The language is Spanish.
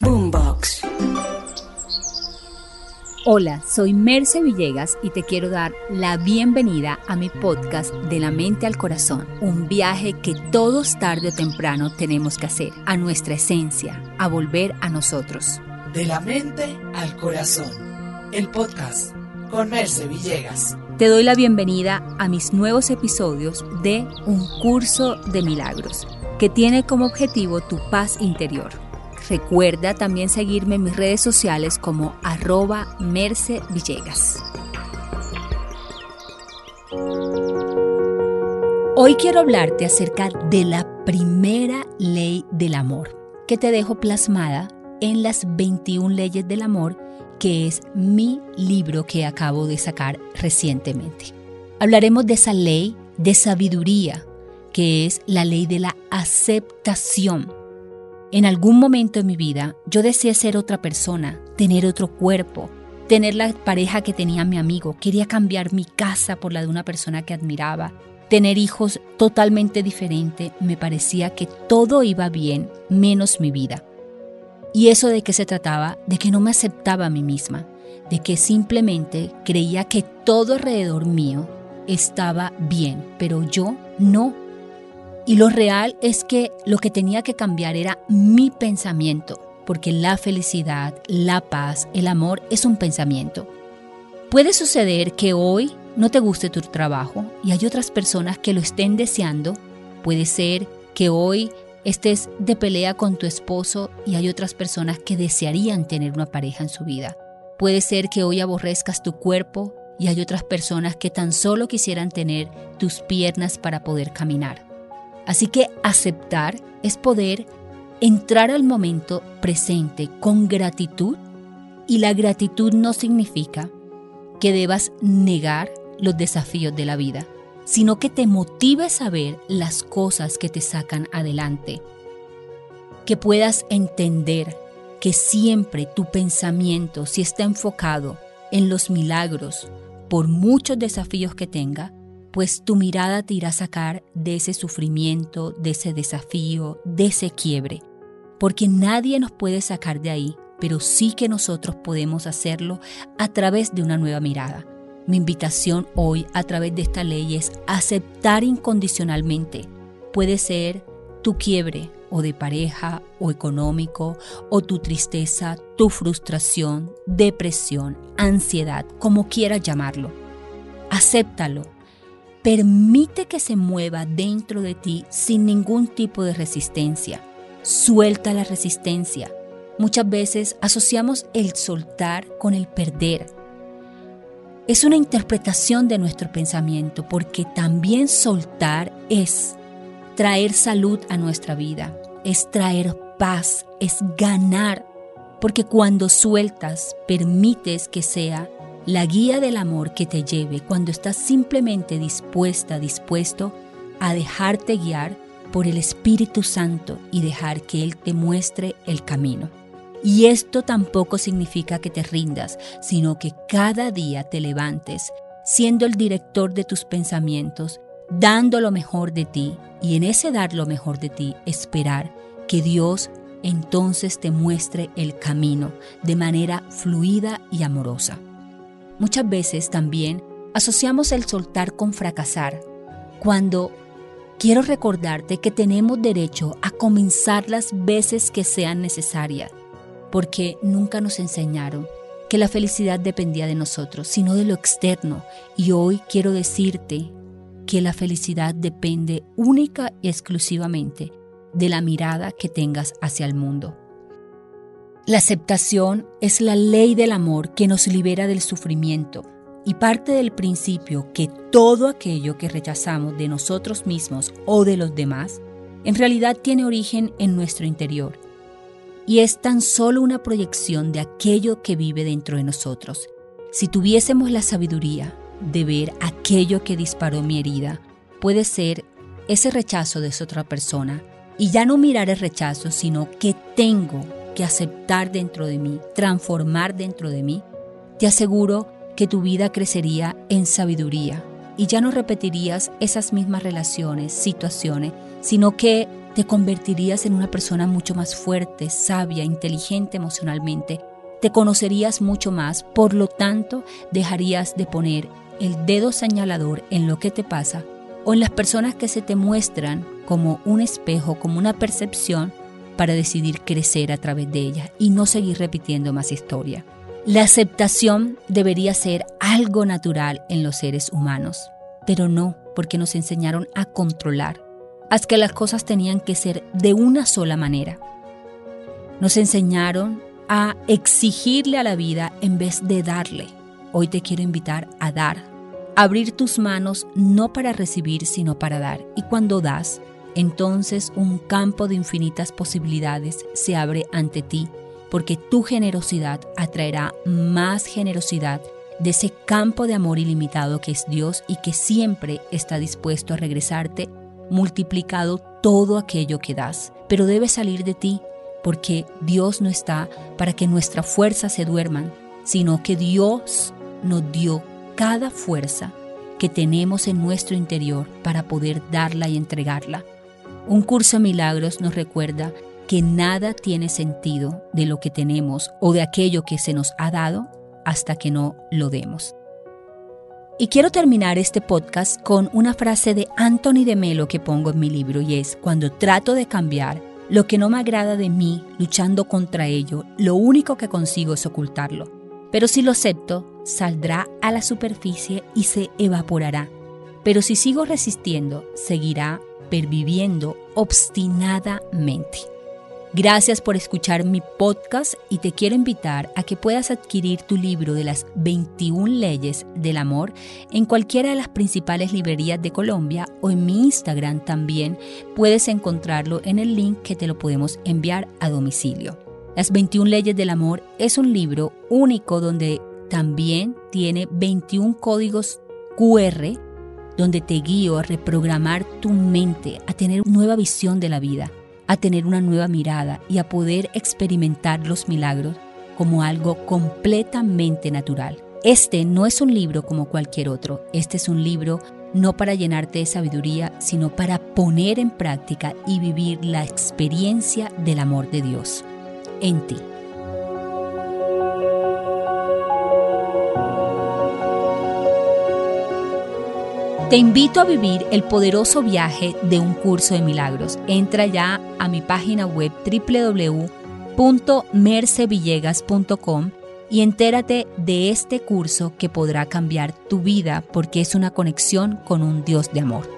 Boombox. Hola, soy Merce Villegas y te quiero dar la bienvenida a mi podcast De la mente al corazón, un viaje que todos tarde o temprano tenemos que hacer, a nuestra esencia, a volver a nosotros. De la mente al corazón. El podcast con Merce Villegas. Te doy la bienvenida a mis nuevos episodios de Un Curso de Milagros, que tiene como objetivo tu paz interior. Recuerda también seguirme en mis redes sociales como arroba Merce. Hoy quiero hablarte acerca de la primera ley del amor, que te dejo plasmada en las 21 leyes del amor, que es mi libro que acabo de sacar recientemente. Hablaremos de esa ley de sabiduría, que es la ley de la aceptación en algún momento de mi vida yo deseé ser otra persona, tener otro cuerpo, tener la pareja que tenía mi amigo, quería cambiar mi casa por la de una persona que admiraba, tener hijos totalmente diferentes, me parecía que todo iba bien menos mi vida. ¿Y eso de qué se trataba? De que no me aceptaba a mí misma, de que simplemente creía que todo alrededor mío estaba bien, pero yo no y lo real es que lo que tenía que cambiar era mi pensamiento, porque la felicidad, la paz, el amor es un pensamiento. Puede suceder que hoy no te guste tu trabajo y hay otras personas que lo estén deseando. Puede ser que hoy estés de pelea con tu esposo y hay otras personas que desearían tener una pareja en su vida. Puede ser que hoy aborrezcas tu cuerpo y hay otras personas que tan solo quisieran tener tus piernas para poder caminar. Así que aceptar es poder entrar al momento presente con gratitud y la gratitud no significa que debas negar los desafíos de la vida, sino que te motives a ver las cosas que te sacan adelante, que puedas entender que siempre tu pensamiento, si está enfocado en los milagros, por muchos desafíos que tenga, pues tu mirada te irá a sacar de ese sufrimiento, de ese desafío, de ese quiebre, porque nadie nos puede sacar de ahí, pero sí que nosotros podemos hacerlo a través de una nueva mirada. Mi invitación hoy a través de esta ley es aceptar incondicionalmente. Puede ser tu quiebre o de pareja o económico o tu tristeza, tu frustración, depresión, ansiedad, como quieras llamarlo. Acéptalo Permite que se mueva dentro de ti sin ningún tipo de resistencia. Suelta la resistencia. Muchas veces asociamos el soltar con el perder. Es una interpretación de nuestro pensamiento porque también soltar es traer salud a nuestra vida, es traer paz, es ganar. Porque cuando sueltas, permites que sea la guía del amor que te lleve cuando estás simplemente dispuesta, dispuesto a dejarte guiar por el Espíritu Santo y dejar que Él te muestre el camino. Y esto tampoco significa que te rindas, sino que cada día te levantes siendo el director de tus pensamientos, dando lo mejor de ti y en ese dar lo mejor de ti esperar que Dios entonces te muestre el camino de manera fluida y amorosa. Muchas veces también asociamos el soltar con fracasar, cuando quiero recordarte que tenemos derecho a comenzar las veces que sean necesarias, porque nunca nos enseñaron que la felicidad dependía de nosotros, sino de lo externo. Y hoy quiero decirte que la felicidad depende única y exclusivamente de la mirada que tengas hacia el mundo. La aceptación es la ley del amor que nos libera del sufrimiento y parte del principio que todo aquello que rechazamos de nosotros mismos o de los demás en realidad tiene origen en nuestro interior y es tan solo una proyección de aquello que vive dentro de nosotros. Si tuviésemos la sabiduría de ver aquello que disparó mi herida, puede ser ese rechazo de esa otra persona y ya no mirar el rechazo, sino que tengo que aceptar dentro de mí, transformar dentro de mí, te aseguro que tu vida crecería en sabiduría y ya no repetirías esas mismas relaciones, situaciones, sino que te convertirías en una persona mucho más fuerte, sabia, inteligente emocionalmente, te conocerías mucho más, por lo tanto dejarías de poner el dedo señalador en lo que te pasa o en las personas que se te muestran como un espejo, como una percepción para decidir crecer a través de ella y no seguir repitiendo más historia. La aceptación debería ser algo natural en los seres humanos, pero no porque nos enseñaron a controlar, haz que las cosas tenían que ser de una sola manera. Nos enseñaron a exigirle a la vida en vez de darle. Hoy te quiero invitar a dar, abrir tus manos no para recibir, sino para dar. Y cuando das, entonces un campo de infinitas posibilidades se abre ante ti, porque tu generosidad atraerá más generosidad de ese campo de amor ilimitado que es Dios y que siempre está dispuesto a regresarte multiplicado todo aquello que das, pero debe salir de ti, porque Dios no está para que nuestras fuerzas se duerman, sino que Dios nos dio cada fuerza que tenemos en nuestro interior para poder darla y entregarla. Un curso de milagros nos recuerda que nada tiene sentido de lo que tenemos o de aquello que se nos ha dado hasta que no lo demos. Y quiero terminar este podcast con una frase de Anthony de Melo que pongo en mi libro y es, cuando trato de cambiar lo que no me agrada de mí, luchando contra ello, lo único que consigo es ocultarlo. Pero si lo acepto, saldrá a la superficie y se evaporará. Pero si sigo resistiendo, seguirá perviviendo obstinadamente. Gracias por escuchar mi podcast y te quiero invitar a que puedas adquirir tu libro de las 21 leyes del amor en cualquiera de las principales librerías de Colombia o en mi Instagram también puedes encontrarlo en el link que te lo podemos enviar a domicilio. Las 21 leyes del amor es un libro único donde también tiene 21 códigos QR donde te guío a reprogramar tu mente, a tener nueva visión de la vida a tener una nueva mirada y a poder experimentar los milagros como algo completamente natural. Este no es un libro como cualquier otro, este es un libro no para llenarte de sabiduría, sino para poner en práctica y vivir la experiencia del amor de Dios en ti. Te invito a vivir el poderoso viaje de un curso de milagros. Entra ya a mi página web www.mercevillegas.com y entérate de este curso que podrá cambiar tu vida porque es una conexión con un Dios de amor.